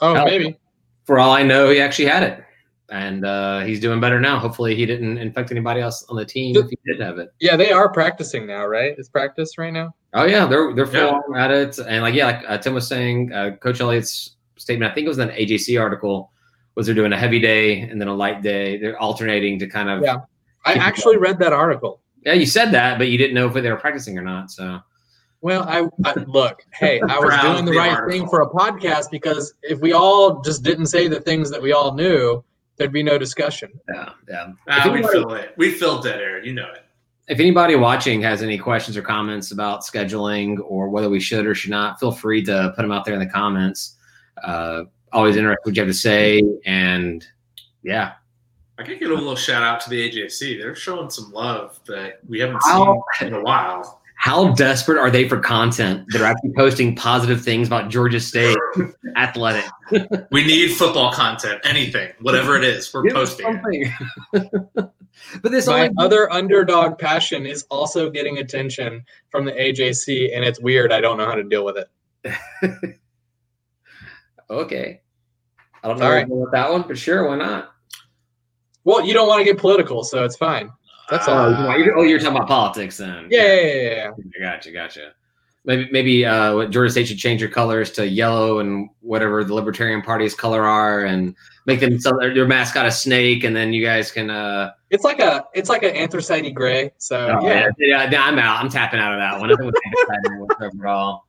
oh, maybe for all I know, he actually had it, and uh, he's doing better now. Hopefully, he didn't infect anybody else on the team if he did have it. Yeah, they are practicing now, right? It's practice right now. Oh yeah, they're they're full yeah. at it, and like yeah, like uh, Tim was saying, uh, Coach Elliott's statement. I think it was an AJC article was they're doing a heavy day and then a light day. They're alternating to kind of. Yeah, I actually read that article. Yeah, you said that, but you didn't know if they were practicing or not. So. Well, I, I look. Hey, I was doing the, the right article. thing for a podcast because if we all just didn't say the things that we all knew, there'd be no discussion. Yeah, yeah. Ah, we fill it. We filled that air. You know it. If anybody watching has any questions or comments about scheduling or whether we should or should not, feel free to put them out there in the comments. Uh, always interested what you have to say. And yeah. I can give a little shout out to the AJC. They're showing some love that we haven't how, seen in a while. How desperate are they for content? They're actually posting positive things about Georgia State athletic. we need football content, anything, whatever it is, we're Give posting. but this my only- other underdog passion is also getting attention from the AJC, and it's weird. I don't know how to deal with it. okay. I don't know right. about that one, but sure, why not? Well, you don't want to get political, so it's fine. That's uh, all. Oh, you're, oh, you're talking about politics then? Yeah, yeah, yeah. yeah. Gotcha, gotcha. Maybe, maybe uh, Georgia State should change their colors to yellow and whatever the Libertarian Party's color are, and make them so their mascot a snake, and then you guys can. Uh, it's like a, it's like an anthracite gray. So oh, yeah. yeah, yeah, I'm out. I'm tapping out of that one. I think overall.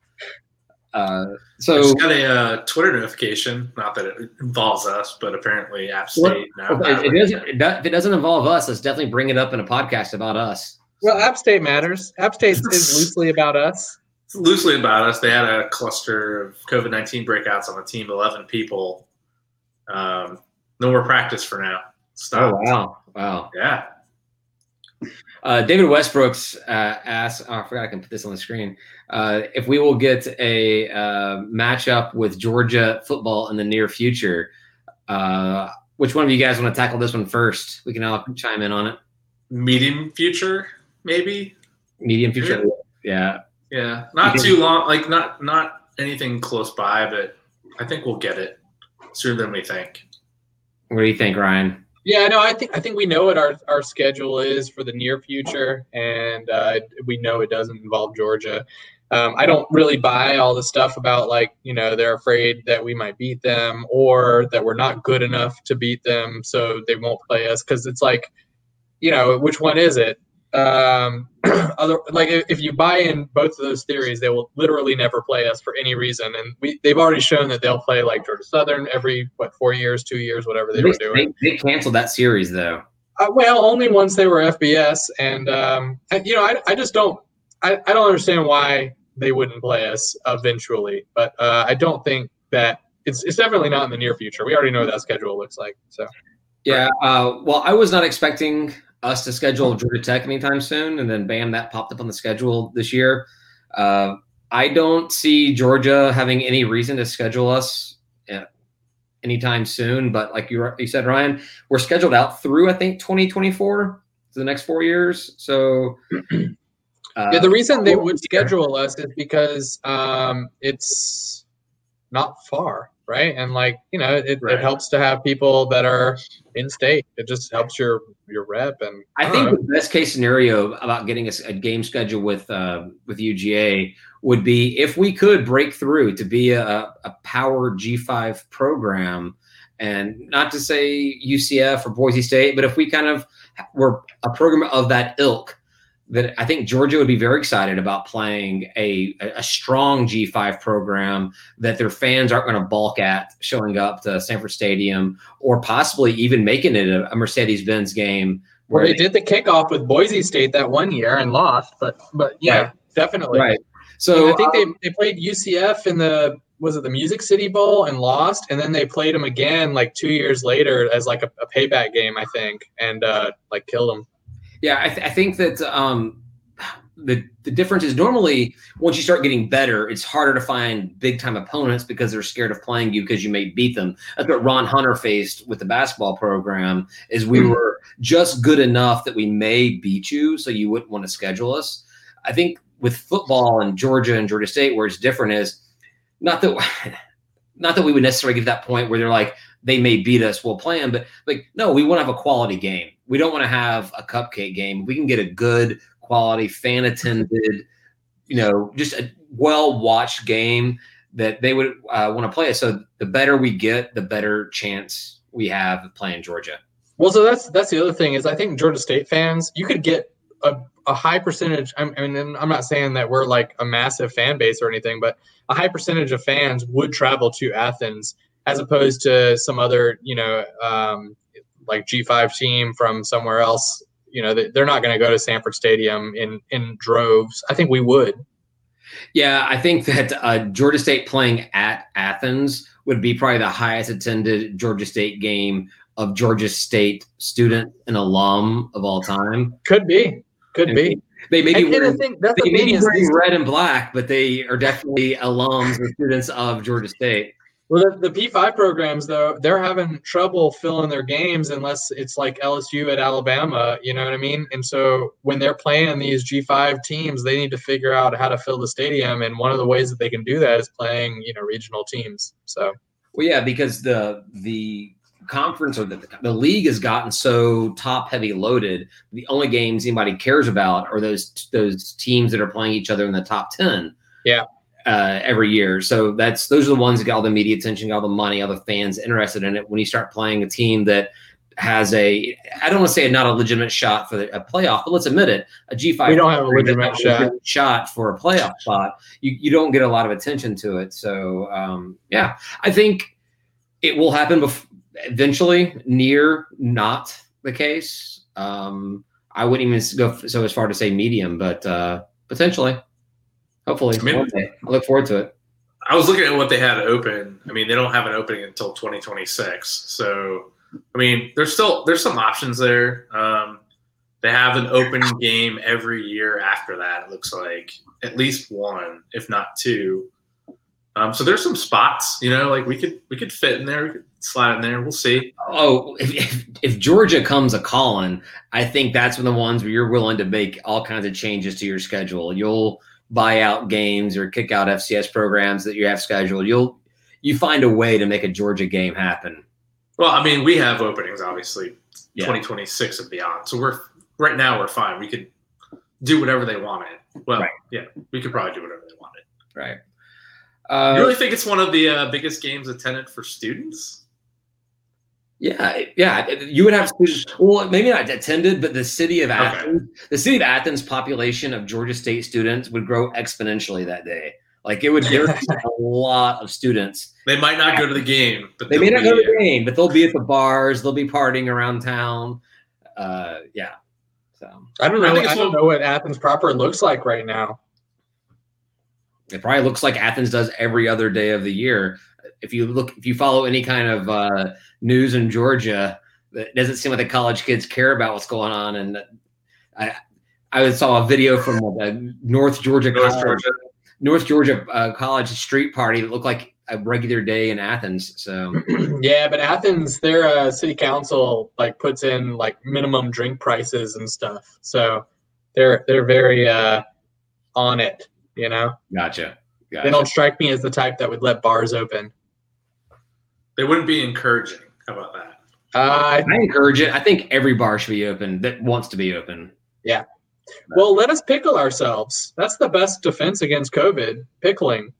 Uh, so I got a uh, Twitter notification. Not that it involves us, but apparently App State well, now. It, it doesn't. It does, if it doesn't involve us, let's definitely bring it up in a podcast about us. Well, App State matters. App State is loosely about us. It's loosely about us. They had a cluster of COVID nineteen breakouts on the team. Eleven people. Um, no more practice for now. Stop. Oh wow! Wow. Yeah. Uh, David Westbrooks uh, asks, oh, I forgot I can put this on the screen, uh, if we will get a uh, matchup with Georgia football in the near future. Uh, which one of you guys want to tackle this one first? We can all chime in on it. Medium future, maybe. Medium future, yeah. Yeah, not too long. Like not not anything close by, but I think we'll get it sooner than we think. What do you think, Ryan? Yeah, no, I think I think we know what our, our schedule is for the near future, and uh, we know it doesn't involve Georgia. Um, I don't really buy all the stuff about like you know they're afraid that we might beat them or that we're not good enough to beat them, so they won't play us. Because it's like, you know, which one is it? Um, other like if you buy in both of those theories, they will literally never play us for any reason. And we they've already shown that they'll play like Georgia Southern every what four years, two years, whatever they, they were doing. They, they, canceled that series though. Uh, well, only once they were FBS, and um, you know I, I just don't I, I don't understand why they wouldn't play us eventually, but uh, I don't think that it's it's definitely not in the near future. We already know what that schedule looks like. So. Yeah, uh, well, I was not expecting us to schedule Georgia Tech anytime soon, and then bam, that popped up on the schedule this year. Uh, I don't see Georgia having any reason to schedule us uh, anytime soon. But like you, you said, Ryan, we're scheduled out through I think 2024, so the next four years. So. Uh, yeah, the reason they would schedule us is because um, it's not far right? And like you know, it, right. it helps to have people that are in state. It just helps your your rep. And I, I think know. the best case scenario about getting a, a game schedule with uh, with UGA would be if we could break through to be a, a power G5 program And not to say UCF or Boise State, but if we kind of were a program of that ilk, that I think Georgia would be very excited about playing a, a strong G5 program that their fans aren't going to balk at showing up to Sanford Stadium or possibly even making it a, Mercedes Benz game. Well, they, they, did the kickoff with Boise State that one year and lost, but but yeah, right. definitely. Right. So and I think um, they, they played UCF in the was it the Music City Bowl and lost, and then they played them again like two years later as like a, a payback game, I think, and uh, like killed them. Yeah, I, th- I think that um, the the difference is normally once you start getting better, it's harder to find big time opponents because they're scared of playing you because you may beat them. That's what Ron Hunter faced with the basketball program. Is we mm-hmm. were just good enough that we may beat you, so you wouldn't want to schedule us. I think with football and Georgia and Georgia State, where it's different is not that not that we would necessarily get that point where they're like they may beat us, we'll play them, but like no, we want to have a quality game. We don't want to have a cupcake game. We can get a good quality fan attended, you know, just a well watched game that they would uh, want to play. So the better we get, the better chance we have of playing Georgia. Well, so that's that's the other thing is I think Georgia State fans, you could get a, a high percentage. I mean, I'm not saying that we're like a massive fan base or anything, but a high percentage of fans would travel to Athens as opposed to some other, you know, um, like G5 team from somewhere else. You know, they're not going to go to Sanford Stadium in in droves. I think we would. Yeah, I think that uh, Georgia State playing at Athens would be probably the highest attended Georgia State game of Georgia State student and alum of all time. Could be. Could and be. They may be wearing, they may be wearing red and black, but they are definitely alums or students of Georgia State. Well, the, the, P5 programs, though, they're having trouble filling their games unless it's like LSU at Alabama, you know what I mean? And so when they're playing these G5 teams, they need to figure out how to fill the stadium. And one of the ways that they can do that is playing, you know, regional teams. So, well, yeah, because the, the, conference or the, the league has gotten so top heavy loaded the only games anybody cares about are those those teams that are playing each other in the top 10 yeah uh, every year so that's those are the ones that get all the media attention got all the money all the fans interested in it when you start playing a team that has a I don't want to say not a legitimate shot for the, a playoff, but let's admit it, a G five. We don't have a legitimate shot. shot for a playoff spot. You you don't get a lot of attention to it. So um, yeah, I think it will happen before eventually near not the case. Um, I wouldn't even go so as far to say medium, but uh, potentially, hopefully, I, mean, I look forward to it. I was looking at what they had open. I mean, they don't have an opening until 2026. So, I mean, there's still there's some options there. Um, they have an open game every year after that. It looks like at least one, if not two. Um, so there's some spots, you know, like we could we could fit in there, we could slide in there. We'll see. Oh, if, if, if Georgia comes a calling, I think that's one of the ones where you're willing to make all kinds of changes to your schedule. You'll buy out games or kick out FCS programs that you have scheduled. You'll you find a way to make a Georgia game happen. Well, I mean, we have openings obviously, yeah. 2026 and beyond. So we're right now we're fine. We could do whatever they wanted. Well, right. yeah, we could probably do whatever they wanted. Right. Uh, you really think it's one of the uh, biggest games attended for students? Yeah, yeah. You would have students. Well, maybe not attended, but the city of Athens, okay. the city of Athens population of Georgia State students would grow exponentially that day. Like it would there a lot of students. They might not go to the game, but they may not go to the game, but they'll be at the bars. They'll be partying around town. Uh, yeah. So I don't know. I, I don't know what Athens proper looks like right now. It probably looks like Athens does every other day of the year. If you look, if you follow any kind of uh, news in Georgia, it doesn't seem like the college kids care about what's going on. And I, I saw a video from the North Georgia North College, Georgia, North Georgia uh, College street party that looked like a regular day in Athens. So yeah, but Athens, their uh, city council like puts in like minimum drink prices and stuff. So they're they're very uh, on it. You know, gotcha. gotcha. They don't strike me as the type that would let bars open. They wouldn't be encouraging. How about that? Uh, I encourage it. I think every bar should be open that wants to be open. Yeah. Well, let us pickle ourselves. That's the best defense against COVID. Pickling.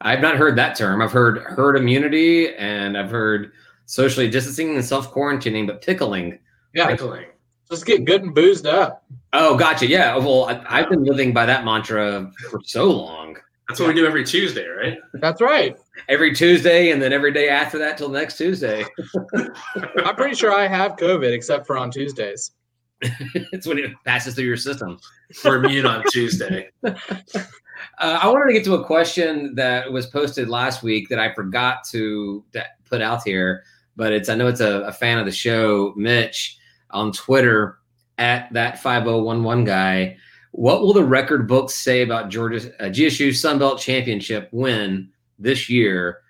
I've not heard that term. I've heard herd immunity, and I've heard socially distancing and self quarantining, but pickling. Yeah, Pickling. just get good and boozed up. Oh, gotcha. Yeah. Well, I, I've been living by that mantra for so long. That's what we do every Tuesday, right? That's right. Every Tuesday, and then every day after that till next Tuesday. I'm pretty sure I have COVID except for on Tuesdays. it's when it passes through your system. We're immune on Tuesday. Uh, I wanted to get to a question that was posted last week that I forgot to to put out here, but it's I know it's a, a fan of the show, Mitch, on Twitter at that five zero one one guy. What will the record books say about Georgia's uh, GSU Sun Belt Championship win this year?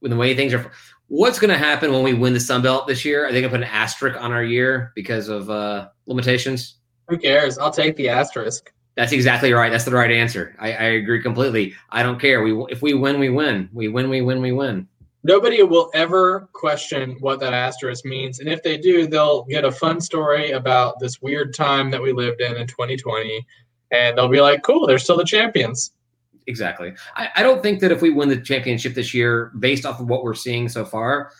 When the way things are, what's going to happen when we win the Sun Belt this year? Are they going to put an asterisk on our year because of uh, limitations? Who cares? I'll take the asterisk. That's exactly right. That's the right answer. I, I agree completely. I don't care. We if we win, we win. We win, we win, we win. Nobody will ever question what that asterisk means. And if they do, they'll get a fun story about this weird time that we lived in in 2020. And they'll be like, cool, they're still the champions. Exactly. I, I don't think that if we win the championship this year, based off of what we're seeing so far,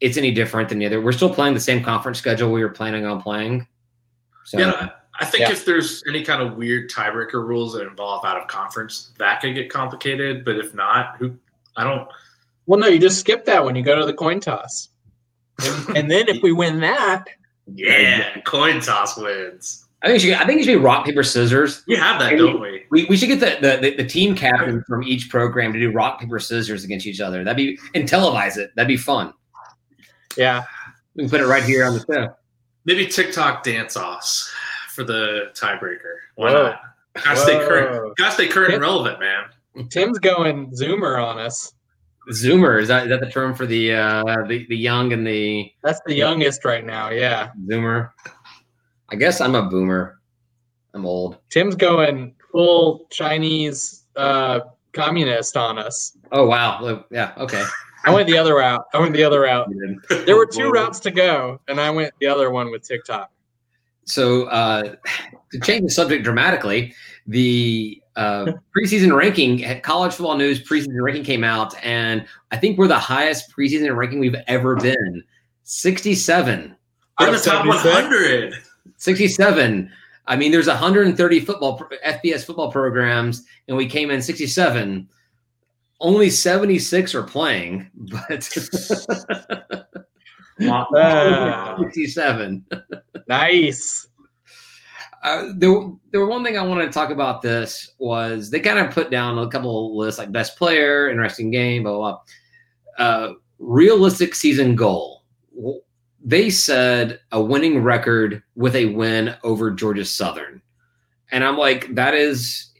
it's any different than the other. We're still playing the same conference schedule we were planning on playing. So Yeah, I think Yeah. if there's any kind of weird tiebreaker rules that involve out of conference, that could get complicated. But if not, who I don't. Well, no, you just skip that when you go to the coin toss. And, and then if we win that, Yeah, coin toss wins. I think you should, I think it should be rock paper scissors. We have that, And don't we? We, we should get the, the, the, the team captain from each program to do rock paper scissors against each other. That'd be and televise it. That'd be fun. yeah, We can put it right here on the show. Maybe TikTok dance offs for the tiebreaker. Why Whoa. not? Gotta stay current. Gotta stay current and relevant, man. Tim's going Zoomer on us. Zoomer is that is that the term for the uh the, the young and the That's the youngest right now. Yeah. Zoomer? I guess I'm a boomer. I'm old. Tim's going full Chinese uh, communist on us. Oh wow. Yeah. Okay. I went the other route. I went the other route. There were two routes to go, and I went the other one with TikTok. So uh, to change the subject dramatically, the uh, preseason ranking, college football news preseason ranking came out, and I think we're the highest preseason ranking we've ever been. 67. We're in the top 100. 67. I mean, there's 130 football FBS football programs, and we came in 67. Only 76 are playing, but Ah. 67. Nice. Uh, there, there one thing I wanted to talk about. This was they kind of put down a couple of lists like best player, interesting game, blah blah. blah. Uh, realistic season goal. They said a winning record with a win over Georgia Southern, and I'm like, that is,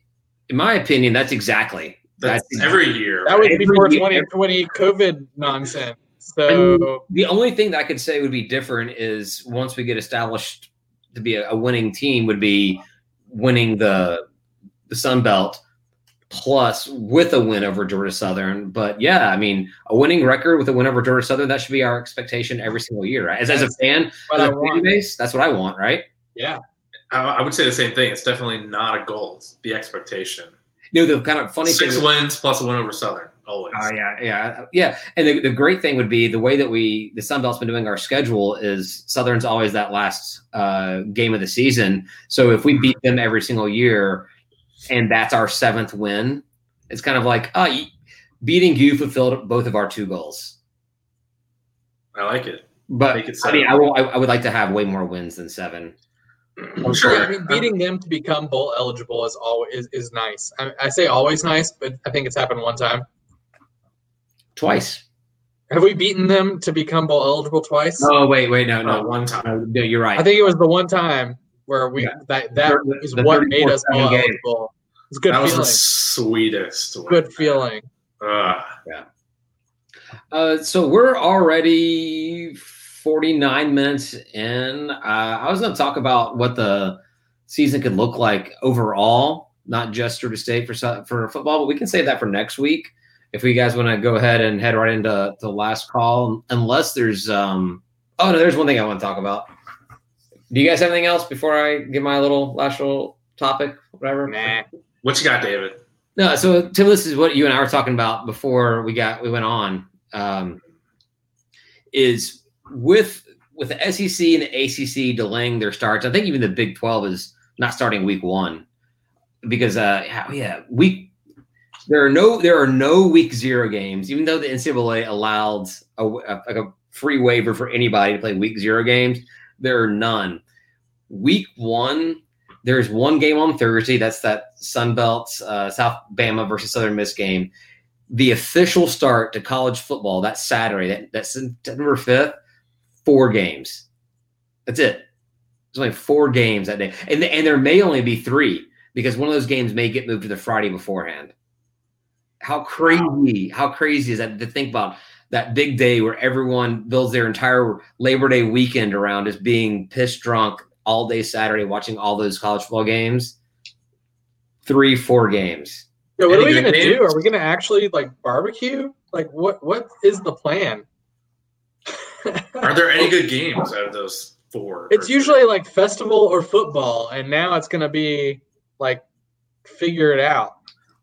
in my opinion, that's exactly That's That's- every year. That was Every before 2020 COVID nonsense. So The only thing that I could say would be different is once we get established to be a, a winning team, would be winning the the Sun Belt plus with a win over Georgia Southern. But yeah, I mean, a winning record with a win over Georgia Southern that should be our expectation every single year, right? As, as a fan, what as fan base, that's what I want, right? Yeah. I, I would say the same thing. It's definitely not a goal. It's the expectation. You know, the kind of funny Six wins plus a win over Southern. Always. Oh yeah, yeah, yeah. And the, the great thing would be the way that we the Sun Belt's been doing our schedule is Southern's always that last uh, game of the season. So if we beat them every single year, and that's our seventh win, it's kind of like oh, beating you fulfilled both of our two goals. I like it. But Make it I mean. I, will, I, I would like to have way more wins than seven. I'm sure. I mean, beating them to become bowl eligible is always is, is nice. I, I say always nice, but I think it's happened one time. Twice. Have we beaten them to become bowl eligible twice? Oh wait, wait, no, No, no, one time. no, no you're right. I think it was the one time where we Yeah. that that The- is the what made us bowl game. eligible. It's good that was the sweetest. win. Good feeling. Ugh. Uh, so we're already 49 minutes in. Uh, I was going to talk about what the season could look like overall, not just Georgia State for for football, but we can save that for next week if you guys want to go ahead and head right into the last call. Unless there's, um, oh no, there's one thing I want to talk about. Do you guys have anything else before I give my little last little topic, whatever? Nah. What you got, David? No, so Tim, this is what you and I were talking about before we got we went on. Um, is with with the SEC and the ACC delaying their starts. I think even the Big Twelve is not starting week one because uh yeah week there are no there are no week zero games even though the NCAA allowed a, a, a free waiver for anybody to play week zero games. There are none. Week one, there's one game on Thursday. That's that Sun Belt uh, South Bama versus Southern Miss game. The official start to college football that Saturday. That, that's September fifth. Four games. That's it. There's only four games that day, and and there may only be three because one of those games may get moved to the Friday beforehand. How crazy! How crazy is that to think about? that big day where everyone builds their entire Labor Day weekend around just being pissed drunk all day Saturday, watching all those college football games. Three, four games. Yeah, what Any are we gonna games? do? Are we gonna actually like barbecue? Like what what is the plan? are there any good games out of those four? It's usually like festival or football, and now it's gonna be like figure it out.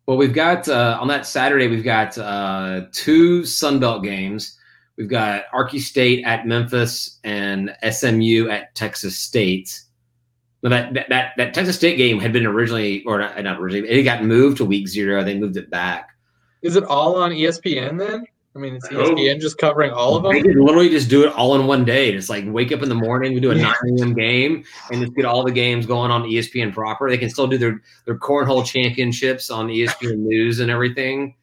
Well, we've got uh, on that Saturday, we've got uh, two Sun Belt games. We've got Arky State at Memphis and SMU at Texas State. But that, that, that, that Texas State game had been originally, or not, not originally, it got moved to week zero. They moved it back. Is it all on ESPN then? I mean, it's ESPN just covering all of them. They could literally just do it all in one day. Just like wake up in the morning, we do a 9 a.m. game, and just get all the games going on ESPN proper. They can still do their their cornhole championships on ESPN News and everything.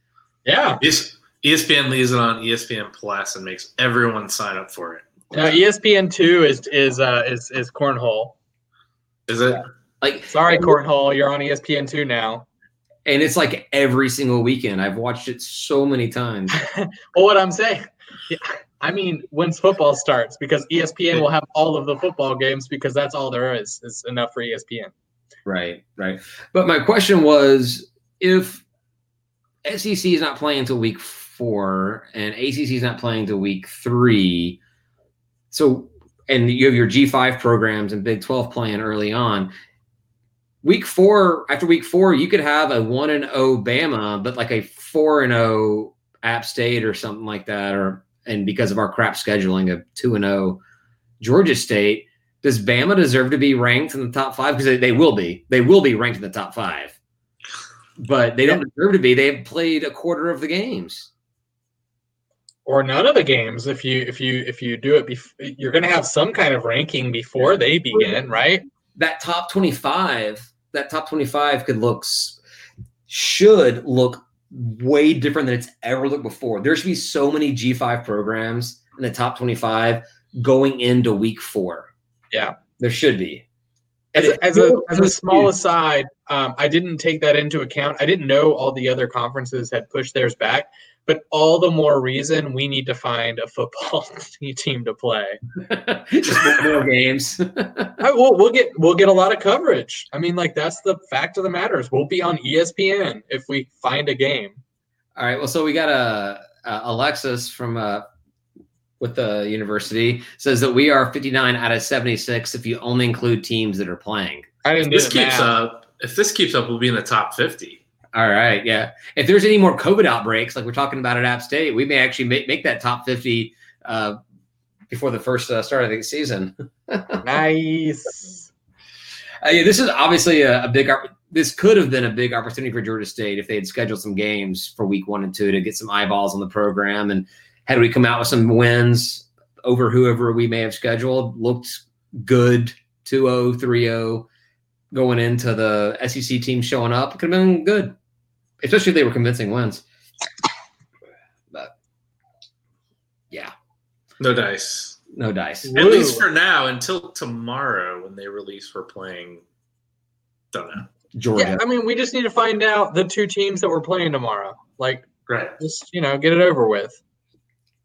Yeah, ESPN leaves it on ESPN Plus and makes everyone sign up for it. Now ESPN two is is uh, is is cornhole. Is it? Yeah. Like, sorry, cornhole, you're on ESPN two now and it's like every single weekend. I've watched it so many times. well, what I'm saying, I mean, once football starts, because ESPN will have all of the football games because that's all there is is enough for ESPN. Right, right. But my question was, if SEC is not playing until week four and ACC is not playing until week three, so and you have your G5 programs and Big 12 playing early on week four, after week four, you could have a one and O oh Bama, but like a four and O oh App State or something like that, or and because of our crap scheduling, a two and O oh Georgia State. Does Bama deserve to be ranked in the top five? Because they, they will be. They will be ranked in the top five, but they don't deserve to be. They have played a quarter of the games or none of the games if you if you if you do it bef- you're going to have some kind of ranking before they begin right that top 25 that top 25 could look should look way different than it's ever looked before. There should be so many G5 programs in the top 25 going into week four. Yeah. There should be. As, a, as, a, as a small aside, um, I didn't take that into account. I didn't know all the other conferences had pushed theirs back but all the more reason we need to find a football team to play. Just more games. I, we'll, we'll get we'll get a lot of coverage. I mean, like that's the fact of the matter is we'll be on ESPN if we find a game. All right. Well, so we got a, a Alexis from uh, with the university says that we are 59 out of 76 if you only include teams that are playing. I didn't. This keeps math. up. If this keeps up, we'll be in the top 50. All right, yeah. If there's any more COVID outbreaks, like we're talking about at App State, we may actually make, make that top 50 uh, before the first uh, start of the season. nice. Uh, yeah, this is obviously a, a big. This could have been a big opportunity for Georgia State if they had scheduled some games for Week One and Two to get some eyeballs on the program, and had we come out with some wins over whoever we may have scheduled, looked good 2-0, 3-0 going into the SEC team showing up. Could have been good especially if they were convincing wins. But yeah, no dice. No dice. At Woo. least for now, until tomorrow when they release we're playing. Don't know. Georgia. Yeah, I mean, we just need to find out the two teams that we're playing tomorrow. Like, right? Just you know, get it over with.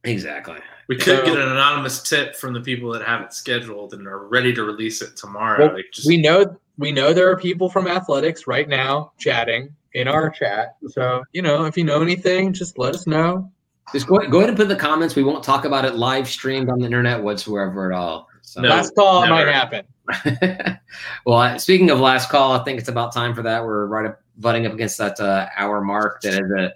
Exactly. We could so, get an anonymous tip from the people that have it scheduled and are ready to release it tomorrow. Well, like just, we know we know there are people from athletics right now chatting in our chat. So, you know, if you know anything, just let us know. Just go, go ahead and put in the comments. We won't talk about it live streamed on the internet whatsoever at all. So. No, last call never. might happen. well, speaking of last call, I think it's about time for that. We're right up butting up against that uh, hour mark. That is a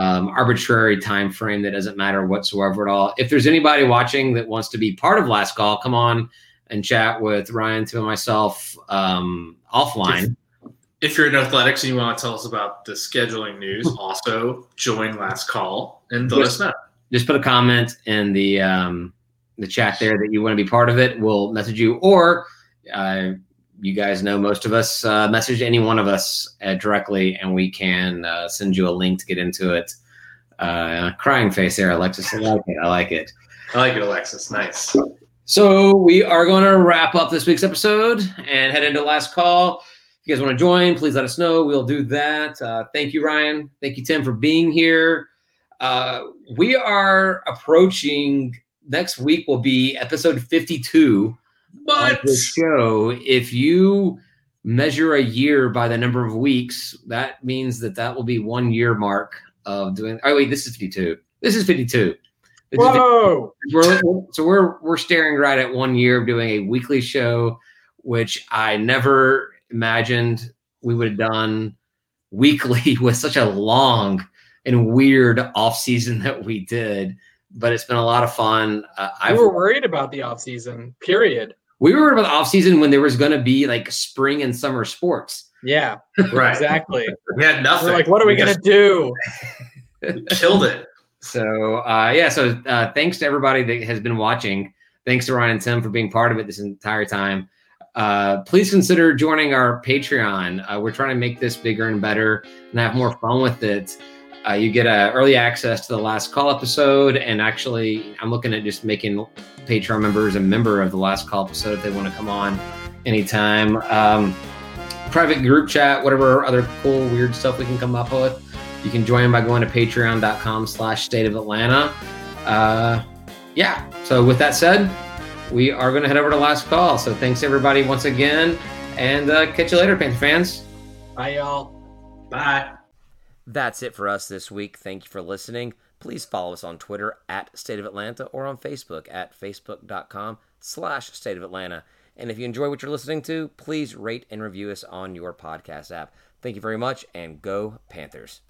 um, arbitrary time frame that doesn't matter whatsoever at all. If there's anybody watching that wants to be part of Last Call, come on and chat with Ryan, to myself um, offline. If, if, you're in athletics and you want to tell us about the scheduling news, also join Last Call and let us know. Just put a comment in the um, the chat there that you want to be part of it. We'll message you, or uh, you guys know most of us uh, message any one of us uh, directly, and we can uh, send you a link to get into it. Uh, crying face there, Alexis. I like it. I like it. I like it, Alexis. Nice. So we are going to wrap up this week's episode and head into last call. If you guys want to join, please let us know. We'll do that. Uh, thank you, Ryan. Thank you, Tim, for being here. Uh, we are approaching next week. Will be episode fifty-two what? the show. If you measure a year by the number of weeks, that means that that will be one year mark of doing. Oh wait, this is fifty-two. This is fifty-two. Whoa! We're, so we're we're staring right at one year of doing a weekly show, which I never imagined we would have done weekly with such a long and weird off season that we did. But it's been a lot of fun. Uh, I were worried about the off season. Period. We were worried about the off season when there was going to be like spring and summer sports. Yeah, right. Exactly. we had nothing. We're like, what are we, we going to do? killed it. So uh, yeah, so uh, thanks to everybody that has been watching. Thanks to Ryan and Tim for being part of it this entire time. Uh, please consider joining our Patreon. Uh, we're trying to make this bigger and better and have more fun with it. Uh, you get uh, early access to the last call episode, and actually, I'm looking at just making Patreon members a member of the last call episode if they want to come on anytime. Um, private group chat, whatever other cool, weird stuff we can come up with. You can join them by going to patreon.com slash state of Atlanta. Uh, yeah. So with that said, we are going to head over to last call. So thanks everybody once again, and uh, catch you later, Panther fans. Bye, y'all. Bye. That's it for us this week. Thank you for listening. Please follow us on Twitter at State of Atlanta or on Facebook at facebook.com slash State of Atlanta. And if you enjoy what you're listening to, please rate and review us on your podcast app. Thank you very much, and go Panthers.